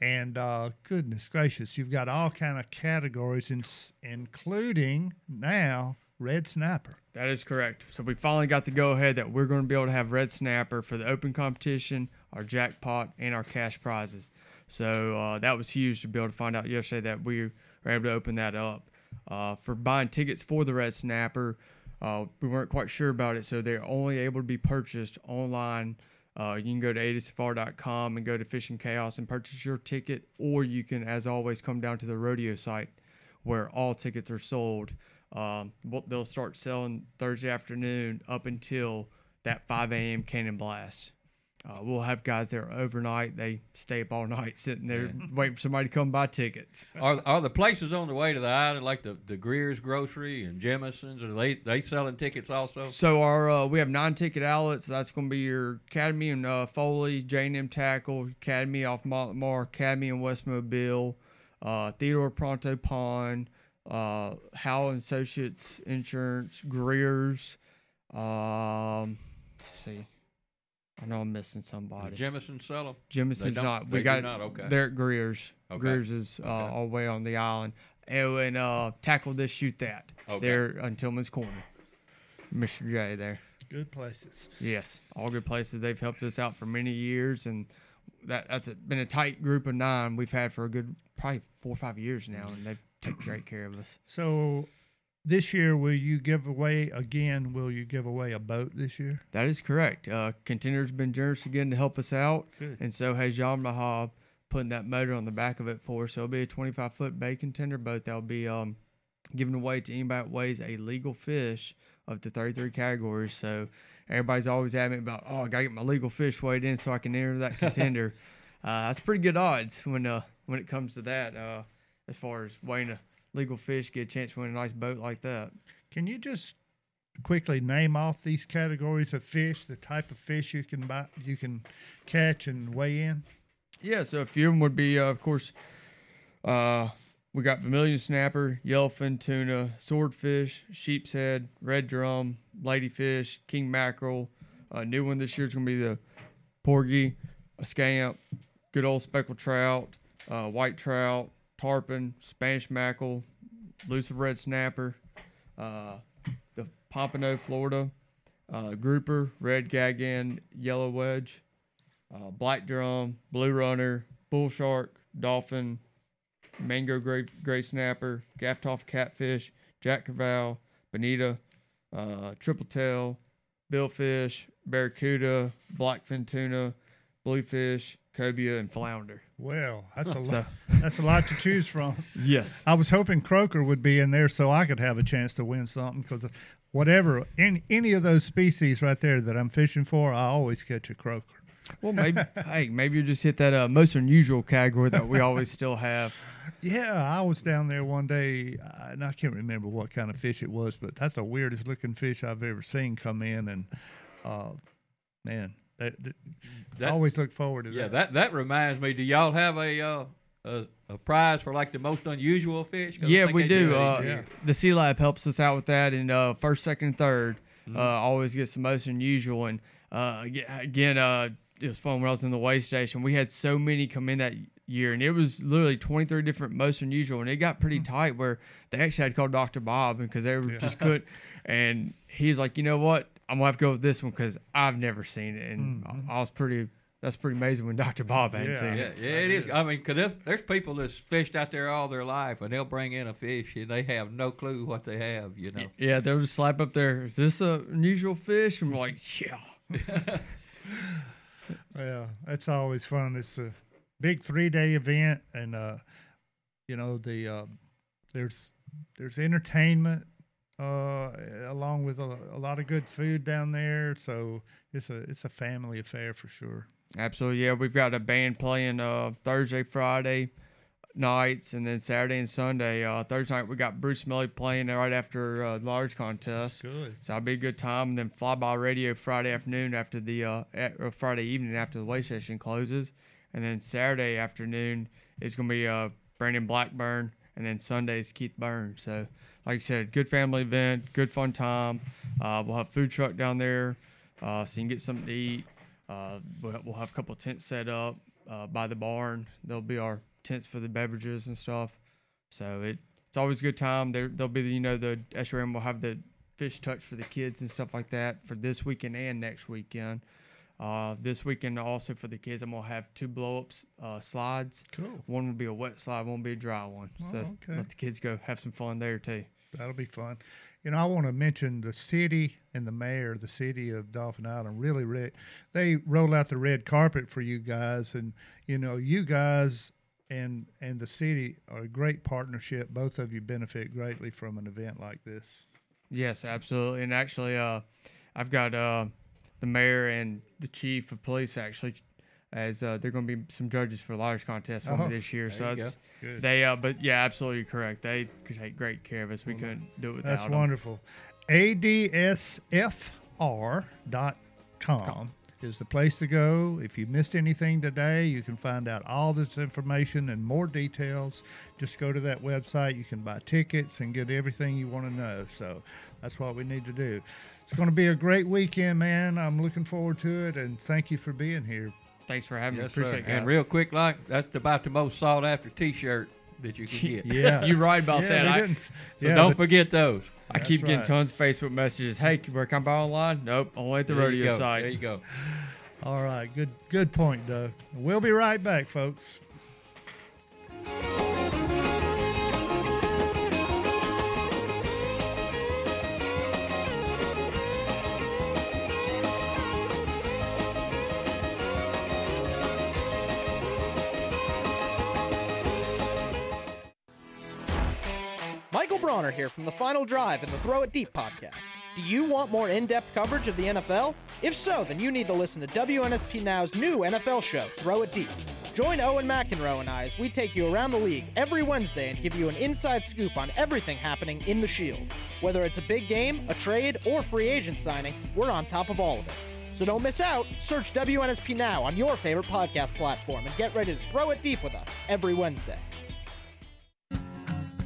and uh, goodness gracious, you've got all kind of categories, in, including now red snapper. That is correct. So we finally got the go ahead that we're going to be able to have red snapper for the open competition, our jackpot, and our cash prizes. So uh, that was huge to be able to find out yesterday that we were able to open that up. Uh, for buying tickets for the red snapper, uh, we weren't quite sure about it, so they're only able to be purchased online. Uh, you can go to adsfr.com and go to Fishing Chaos and purchase your ticket, or you can, as always, come down to the rodeo site where all tickets are sold. Um, they'll start selling Thursday afternoon up until that 5 a.m. cannon blast. Uh, we'll have guys there overnight. They stay up all night sitting there waiting for somebody to come buy tickets. Are, are the places on the way to the island like the, the Greer's Grocery and Jemison's? Are they they selling tickets also? So our uh, we have nine ticket outlets. That's going to be your Academy and uh, Foley, J&M Tackle, Academy off Montmore, Academy in West Mobile, uh, Theodore Pronto Pond, uh, Howell and Associates Insurance, Greer's. Um, let's see. I know I'm missing somebody. Jemison sell 'em? They Jemison's don't- not. they We do got. not, okay. They're at Greer's. Okay. Greer's is uh, all the way on the island. And, and uh, tackle this, shoot that. Okay. They're on Tillman's Corner. Mr. J there. Good places. Yes, all good places. They've helped us out for many years, and that that's a, been a tight group of nine we've had for a good probably four or five years now, and they've taken great care of us. So this year, will you give away again? Will you give away a boat this year? That is correct. Uh, Contender's been generous again to help us out, Good. and so has Yamaha putting that motor on the back of it for us. So it'll be a 25 foot bay contender boat that'll be um, given away to anybody that weighs a legal fish of the 33 categories. So everybody's always adamant about, oh, I gotta get my legal fish weighed in so I can enter that contender. uh, that's pretty good odds when uh, when it comes to that. Uh, as far as weighing a legal fish, get a chance to win a nice boat like that. Can you just quickly name off these categories of fish, the type of fish you can buy, you can catch and weigh in? Yeah, so a few of them would be, uh, of course, uh, we got vermilion snapper, yellowfin tuna, swordfish, sheep's head, red drum, ladyfish, king mackerel. A new one this year is going to be the porgy, a scamp, good old speckled trout, uh, white trout, tarpon, Spanish mackerel, elusive red snapper, uh, the pompano, Florida, uh, grouper, red gagan, yellow wedge, uh, black drum, blue runner, bull shark, dolphin, mango gray, gray snapper, gaff catfish, jack crevalle, bonita, uh, triple tail, billfish, barracuda, blackfin tuna, bluefish, cobia, and flounder. Well, that's a So- lot. That's a lot to choose from. Yes. I was hoping croaker would be in there so I could have a chance to win something because whatever any any of those species right there that I'm fishing for, I always catch a croaker. Well, maybe hey, maybe you just hit that uh, most unusual category that we always still have. Yeah, I was down there one day, uh, and I can't remember what kind of fish it was, but that's the weirdest looking fish I've ever seen come in, and uh, man, that, that- I That- always look forward to Yeah, that. that that reminds me. Do y'all have a uh, a, a prize for like the most unusual fish? Yeah, we they do. Uh, each year. The Sea Lab helps us out with that, and uh, first, second, and 3rd Mm-hmm. uh, always gets the most unusual. And uh, again, uh, it was fun when I was in the weigh station. We had so many come in that year, and it was literally 23 different most unusual, and it got pretty tight where they actually had to call Dr. Bob because they were just couldn't. And he's like, you know what? I'm gonna have to go with this one because I've never seen it, and I I was pretty. That's pretty amazing when Dr. Bob hadn't seen it. yeah, it is. I mean, cause there's, there's people that's fished out there all their life, and they'll bring in a fish, and they have no clue what they have. You know. Yeah, they'll just slap up there. Is this a unusual fish? And we're like, yeah. Yeah, that's always fun. It's a big three day event, and uh, you know the uh, there's there's entertainment uh, along with a, a lot of good food down there. So it's a it's a family affair for sure. Absolutely, yeah. We've got a band playing uh, Thursday, Friday nights, and then Saturday and Sunday. Uh, Thursday night we got Bruce Melly playing right after uh, large contest. Good. So that'll be a good time. And then Flyby Radio Friday afternoon after the uh, at, or Friday evening after the weigh session closes, and then Saturday afternoon is gonna be uh, Brandon Blackburn, and then Sunday is Keith Burns. So like I said, good family event, good fun time. Uh, we'll have food truck down there, uh, so you can get something to eat. Uh, we'll, have a couple tents set up uh, by the barn. There'll be our tents for the beverages and stuff. So it it's always a good time. There there'll be the, you know the Estuarium will have the fish touch for the kids and stuff like that for this weekend and next weekend. Uh, this weekend also for the kids, I'm gonna have two blow ups uh, slides. Cool. One will be a wet slide, one will be a dry one. Oh, so okay. let the kids go have some fun there too. That'll be fun. You know, I want to mention the city and the mayor, the city of Dauphin Island. Really, re- they rolled out the red carpet for you guys, and you know, you guys and and the city are a great partnership. Both of you benefit greatly from an event like this. Yes, absolutely. And actually, uh, I've got uh, the mayor and the chief of police actually as uh, they're going to be some judges for large contest for Oh, me this year. So you it's go. Good. they. Uh, but yeah, absolutely correct. They could take great care of us. We couldn't do it without That's them. wonderful. ADSFR.com. is the place to go. If you missed anything today, you can find out all this information and more details. Just go to that website. You can buy tickets and get everything you want to know. So that's what we need to do. It's going to be a great weekend, man. I'm looking forward to it, and thank you for being here. Thanks for having Yes, me. sir. Appreciate it. And real quick, like that's about the most sought after T-shirt that you can get. Yeah. You're right about Yeah, that. we I, didn't- So yeah, don't forget those. I keep getting right. tons of Facebook messages. Hey, can we come by online? Nope, only at the There you rodeo go. site. There you go. All right, good good point, Doug. We'll be right back, folks. Bronner here from the Final Drive and the Throw It Deep podcast. Do you want more in depth coverage of the NFL? If so, then you need to listen to WNSP Now's new NFL show, Throw It Deep. Join Owen McEnroe and I as we take you around the league every Wednesday and give you an inside scoop on everything happening in the Shield. Whether it's a big game, a trade, or free agent signing, we're on top of all of it. So don't miss out. Search WNSP Now on your favorite podcast platform and get ready to throw it deep with us every Wednesday.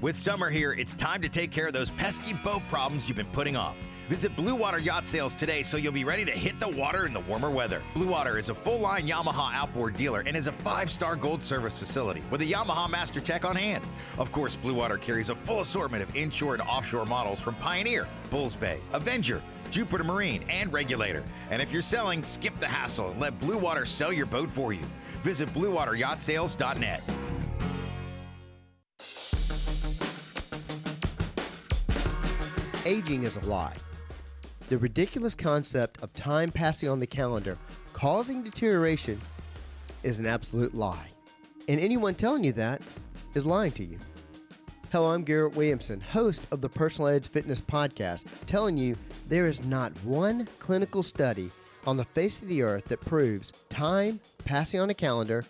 With summer here, it's time to take care of those pesky boat problems you've been putting off. Visit Blue Water Yacht Sales today so you'll be ready to hit the water in the warmer weather. Blue Water is a full line Yamaha outboard dealer and is a five star gold service facility with a Yamaha Master Tech on hand. Of course, Blue Water carries a full assortment of inshore and offshore models from Pioneer, Bulls Bay, Avenger, Jupiter Marine, and Regulator. And if you're selling, skip the hassle and let Blue Water sell your boat for you. Visit BlueWaterYachtSales.net. Aging is a lie. The ridiculous concept of time passing on the calendar causing deterioration is an absolute lie. And anyone telling you that is lying to you. Hello, I'm Garrett Williamson, host of the Personal Edge Fitness Podcast, telling you there is not one clinical study on the face of the earth that proves time passing on a calendar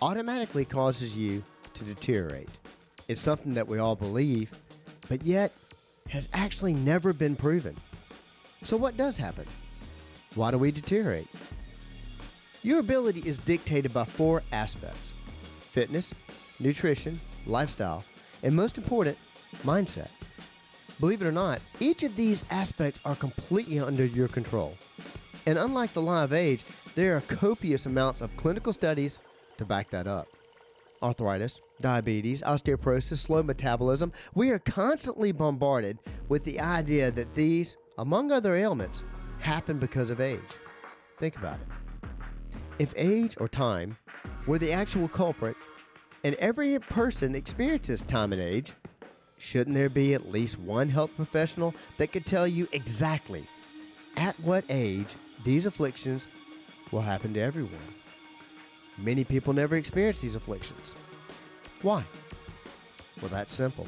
automatically causes you to deteriorate. It's something that we all believe, but yet has actually never been proven. So, what does happen? Why do we deteriorate? Your ability is dictated by four aspects fitness, nutrition, lifestyle, and most important, mindset. Believe it or not, each of these aspects are completely under your control. And unlike the lie of age, there are copious amounts of clinical studies to back that up. Arthritis, diabetes, osteoporosis, slow metabolism, we are constantly bombarded with the idea that these, among other ailments, happen because of age. Think about it. If age or time were the actual culprit, and every person experiences time and age, shouldn't there be at least one health professional that could tell you exactly at what age these afflictions will happen to everyone? Many people never experience these afflictions. Why? Well, that's simple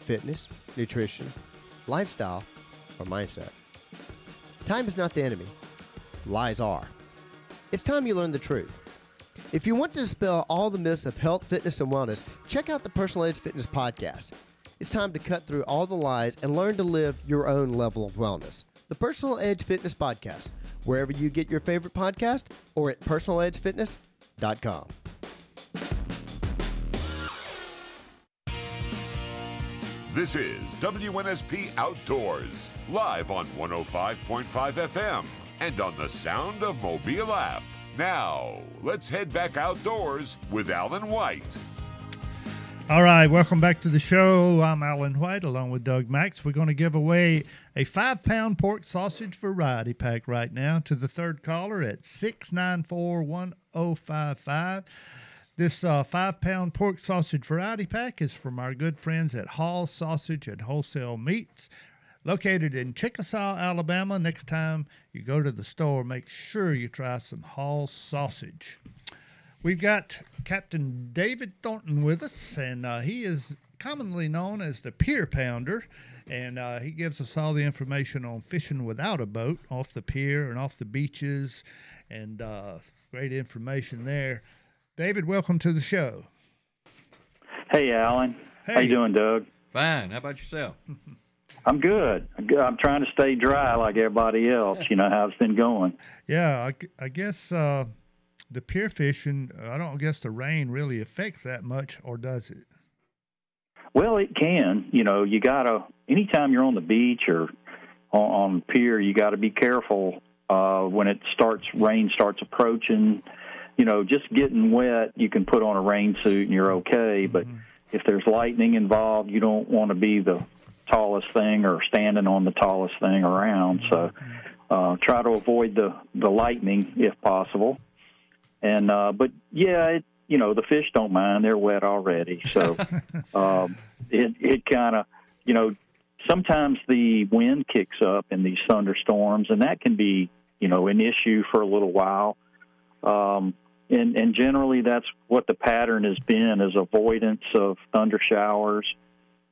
fitness, nutrition, lifestyle, or mindset. Time is not the enemy, lies are. It's time you learn the truth. If you want to dispel all the myths of health, fitness, and wellness, check out the Personal Edge Fitness Podcast. It's time to cut through all the lies and learn to live your own level of wellness. The Personal Edge Fitness Podcast, wherever you get your favorite podcast or at personaledgefitness.com. This is WNSP Outdoors, live on 105.5 FM and on the Sound of Mobile app. Now, let's head back outdoors with Alan White. All right, welcome back to the show. I'm Alan White along with Doug Max. We're going to give away a five pound pork sausage variety pack right now to the third caller at 694 1055. This uh, five pound pork sausage variety pack is from our good friends at Hall Sausage and Wholesale Meats, located in Chickasaw, Alabama. Next time you go to the store, make sure you try some Hall sausage. We've got Captain David Thornton with us, and uh, he is commonly known as the Pier Pounder. And uh, he gives us all the information on fishing without a boat off the pier and off the beaches, and uh, great information there. David, welcome to the show. Hey, Alan. How you doing, Doug? Fine. How about yourself? I'm good. I'm good. I'm trying to stay dry like everybody else. You know how it's been going. Yeah, I, I guess uh, the pier fishing. I don't guess the rain really affects that much, or does it? Well, it can. You know, you gotta. Anytime you're on the beach or on, on pier, you got to be careful uh, when it starts. Rain starts approaching. You know, just getting wet, you can put on a rain suit and you're okay. But if there's lightning involved, you don't want to be the tallest thing or standing on the tallest thing around. So uh, try to avoid the the lightning if possible. And uh, but yeah, it, you know the fish don't mind; they're wet already. So um, it it kind of you know sometimes the wind kicks up in these thunderstorms, and that can be you know an issue for a little while. Um, and, and generally, that's what the pattern has been: is avoidance of thunder showers.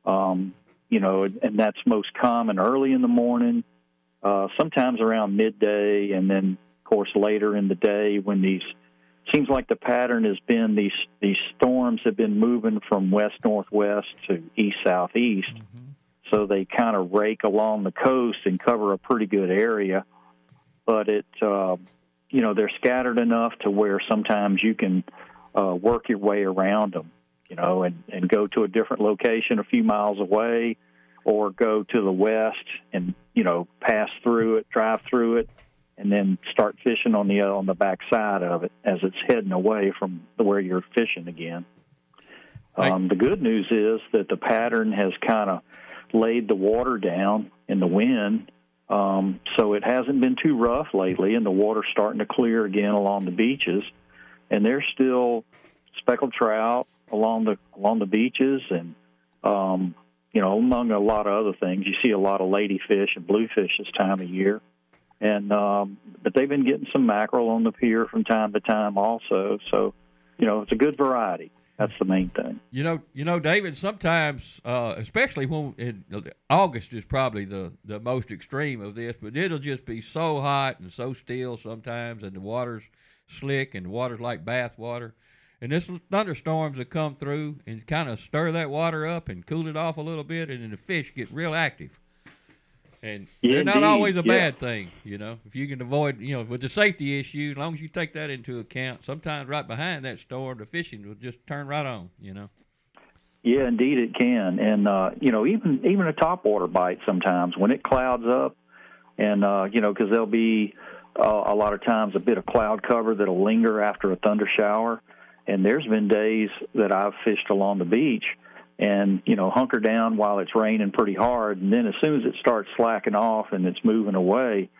Um, you know, and that's most common early in the morning, uh, sometimes around midday, and then, of course, later in the day when these seems like the pattern has been these these storms have been moving from west northwest to east southeast, so they kind of rake along the coast and cover a pretty good area, but it uh, you know they're scattered enough to where sometimes you can uh, work your way around them, you know, and and go to a different location a few miles away, or go to the west and you know pass through it, drive through it, and then start fishing on the on the back side of it as it's heading away from where you're fishing again. Um, the good news is that the pattern has kind of laid the water down in the wind, um, so it hasn't been too rough lately, and the water's starting to clear again along the beaches, and there's still speckled trout along the along the beaches, and um, you know among a lot of other things, you see a lot of ladyfish and bluefish this time of year and um, but they've been getting some mackerel on the pier from time to time also. So, you know, it's a good variety. That's the main thing. You know, you know, David. Sometimes, uh, especially when in, August is probably the the most extreme of this, but it'll just be so hot and so still sometimes, and the water's slick and the water's like bath water. And this thunderstorms that come through and kind of stir that water up and cool it off a little bit, and then the fish get real active. And Yeah, they're not indeed. always a Yeah. bad thing, you know. If you can avoid, you know, with the safety issue, as long as you take that into account, sometimes right behind that storm, the fishing will just turn right on, you know. Yeah, indeed it can, and uh, you know even even a topwater bite sometimes when it clouds up, and uh, you know because there'll be uh, a lot of times a bit of cloud cover that'll linger after a thunder shower, and there's been days that I've fished along the beach, and you know hunker down while it's raining pretty hard, and then as soon as it starts slacking off and it's moving away,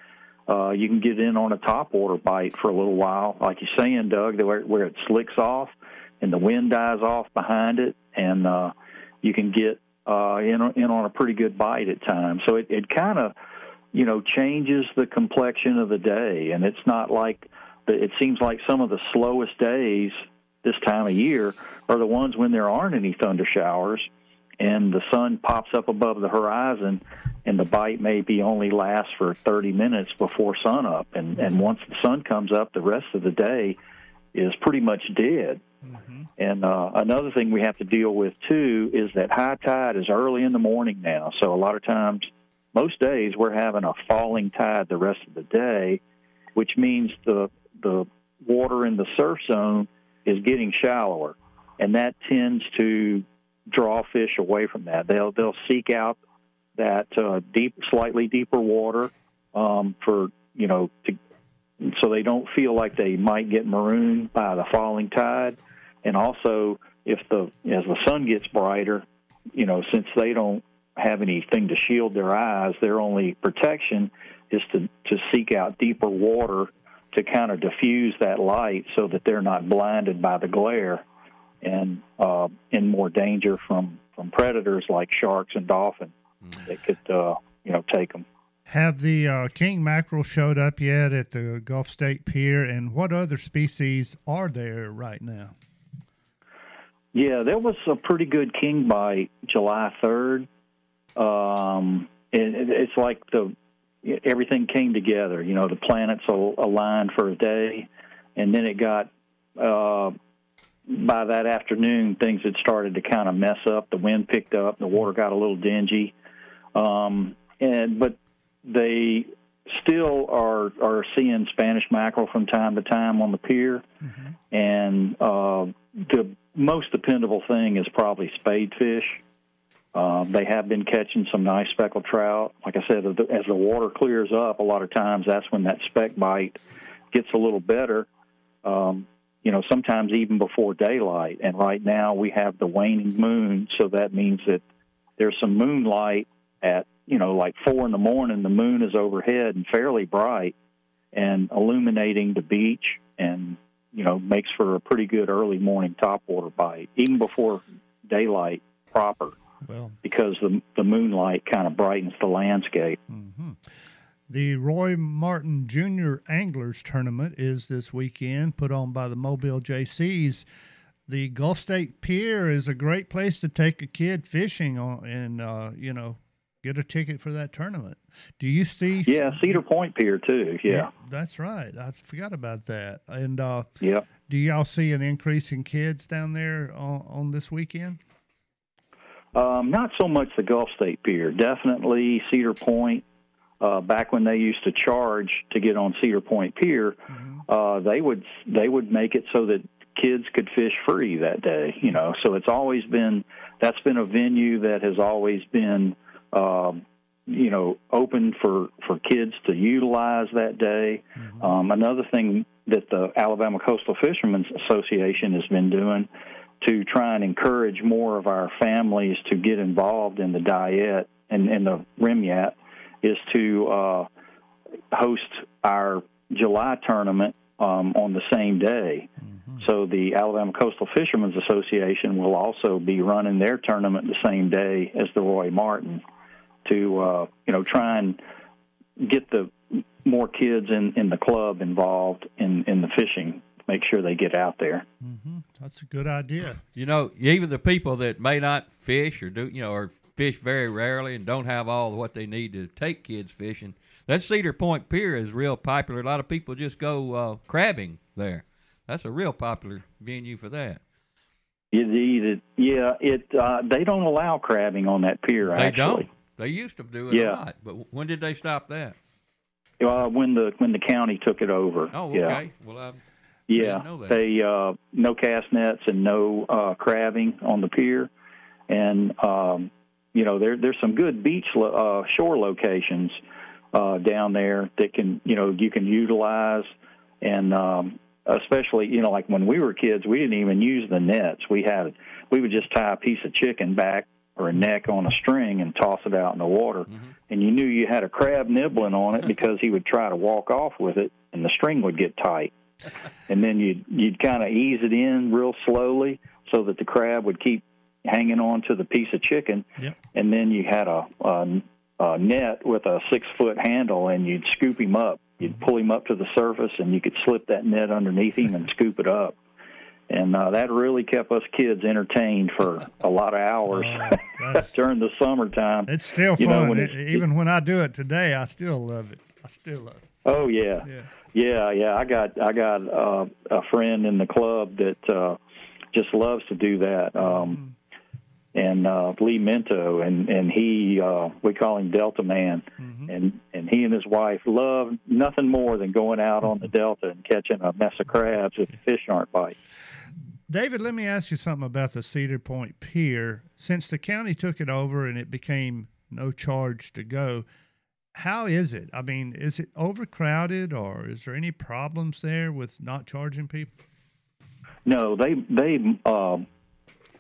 uh, you can get in on a topwater bite for a little while, like you're saying, Doug, where, where it slicks off and the wind dies off behind it, and uh, you can get uh, in in on a pretty good bite at times. So it, it kind of you know changes the complexion of the day, and it's not like it seems like some of the slowest days this time of year are the ones when there aren't any thunder showers and the sun pops up above the horizon and the bite maybe only lasts for 30 minutes before sunup and and once the sun comes up the rest of the day is pretty much dead. And uh, another thing we have to deal with too is that high tide is early in the morning now. So a lot of times, most days, we're having a falling tide the rest of the day, which means the the water in the surf zone is getting shallower, and that tends to draw fish away from that. They'll they'll seek out that uh, deep, slightly deeper water um, for you know to so they don't feel like they might get marooned by the falling tide. And also, if the as the sun gets brighter, you know, since they don't have anything to shield their eyes, their only protection is to to seek out deeper water to kind of diffuse that light so that they're not blinded by the glare and uh, in more danger from from predators like sharks and dolphins that could uh, you know take them. Have the uh, king mackerel showed up yet at the Gulf State Pier, and what other species are there right now? Yeah, there was a pretty good king bite July third. Um, and it, it's like the everything came together. You know, the planets aligned for a day, and then it got uh, by that afternoon things had started to kind of mess up. The wind picked up, the water got a little dingy. Um, and but they still are are seeing Spanish mackerel from time to time on the pier, and uh, the most dependable thing is probably spade fish. Uh, they have been catching some nice speckled trout. Like I said, as the- as the water clears up, a lot of times that's when that speck bite gets a little better. Um, you know, sometimes even before daylight. And right now we have the waning moon, so that means that there's some moonlight at you know like four in the morning. The moon is overhead and fairly bright and illuminating the beach, and you know makes for a pretty good early morning topwater bite, even before daylight proper Well, because the the moonlight kind of brightens the landscape. Mm-hmm. the Roy Martin Jr. Anglers Tournament is this weekend, put on by the Mobile Jaycees. The Gulf State Pier is a great place to take a kid fishing on, and uh, you know, get a ticket for that tournament. Do you see? Yeah, Cedar Point Pier too. Yeah, that's right. I forgot about that. And uh, yeah. do y'all see an increase in kids down there on, on this weekend? Um, not so much the Gulf State Pier. Definitely Cedar Point. Uh, back when they used to charge to get on Cedar Point Pier, uh, they would they would make it so that kids could fish free that day. You know, so it's always been that's been a venue that has always been um, you know open for for kids to utilize that day. Um, another thing that the Alabama Coastal Fishermen's Association has been doing to try and encourage more of our families to get involved in the diet and, and the RIMYAT is to uh, host our July tournament um, on the same day. So the Alabama Coastal Fishermen's Association will also be running their tournament the same day as the Roy Martin to uh, you know try and get the more kids in, in the club involved in, in the fishing. Make sure they get out there. That's a good idea. You know, even the people that may not fish or do, you know, or fish very rarely and don't have all what they need to take kids fishing. That Cedar Point Pier is real popular. A lot of people just go uh, crabbing there. That's a real popular venue for that. Indeed, it, yeah. It uh, they don't allow crabbing on that pier. They actually. don't. They used to do it Yeah. a lot, but when did they stop that? Uh, when the when the county took it over. Oh, yeah. okay. Well, I Yeah, they uh, no cast nets and no uh, crabbing on the pier, and um, you know there there's some good beach lo- uh, shore locations uh, down there that can you know you can utilize, and um, especially you know like when we were kids we didn't even use the nets. We had we would just tie a piece of chicken back or a neck on a string and toss it out in the water, and you knew you had a crab nibbling on it because he would try to walk off with it and the string would get tight and then you'd you'd kind of ease it in real slowly so that the crab would keep hanging on to the piece of chicken, Yep. and then you had a, a, a net with a six foot handle, and you'd scoop him up. You'd pull him up to the surface, and you could slip that net underneath him and scoop it up. And uh, that really kept us kids entertained for a lot of hours during the summertime. It's still You know, fun. when E- it's- Even when I do it today, I still love it. I still love it. Oh yeah. Yeah. Yeah, yeah. I got I got uh, a friend in the club that uh, just loves to do that. Um, and uh, Lee Minto, and and he uh, we call him Delta Man, and and he and his wife love nothing more than going out on the Delta and catching a mess of crabs if the fish aren't biting. David, let me ask you something about the Cedar Point Pier. Since the county took it over and it became no charge to go, how is it? I mean, is it overcrowded or is there any problems there with not charging people? No, they they uh,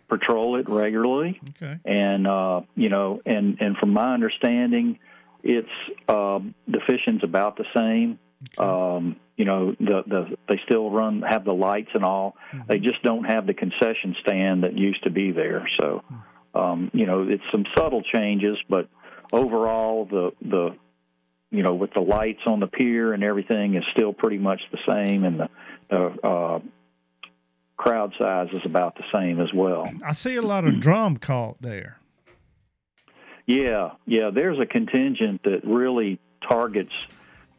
patrol it regularly. Okay. and uh, you know, and and from my understanding, it's uh, the fishing's about the same. Um, you know, the the they still run have the lights and all. They just don't have the concession stand that used to be there. So, um, you know, it's some subtle changes, but overall, the the you know, with the lights on the pier and everything is still pretty much the same, and the the uh, crowd size is about the same as well. I see a lot of drum caught there. Yeah, yeah. There's a contingent that really targets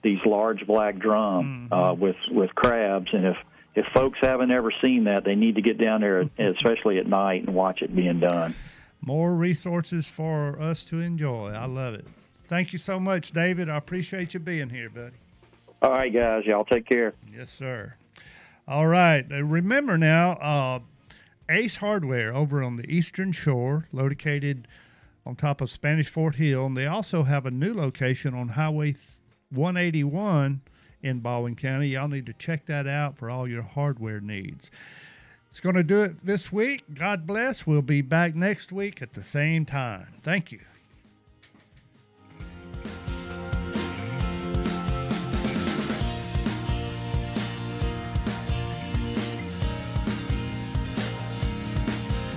these large black drum uh, with with crabs, and if if folks haven't ever seen that, they need to get down there, especially at night, and watch it being done. More resources for us to enjoy. I love it. Thank you so much, David. I appreciate you being here, buddy. All right, guys. Y'all take care. Yes, sir. All right. Uh, remember now, uh, Ace Hardware over on the Eastern Shore, located on top of Spanish Fort Hill. And they also have a new location on Highway 181 in Baldwin County. Y'all need to check that out for all your hardware needs. It's going to do it this week. God bless. We'll be back next week at the same time. Thank you.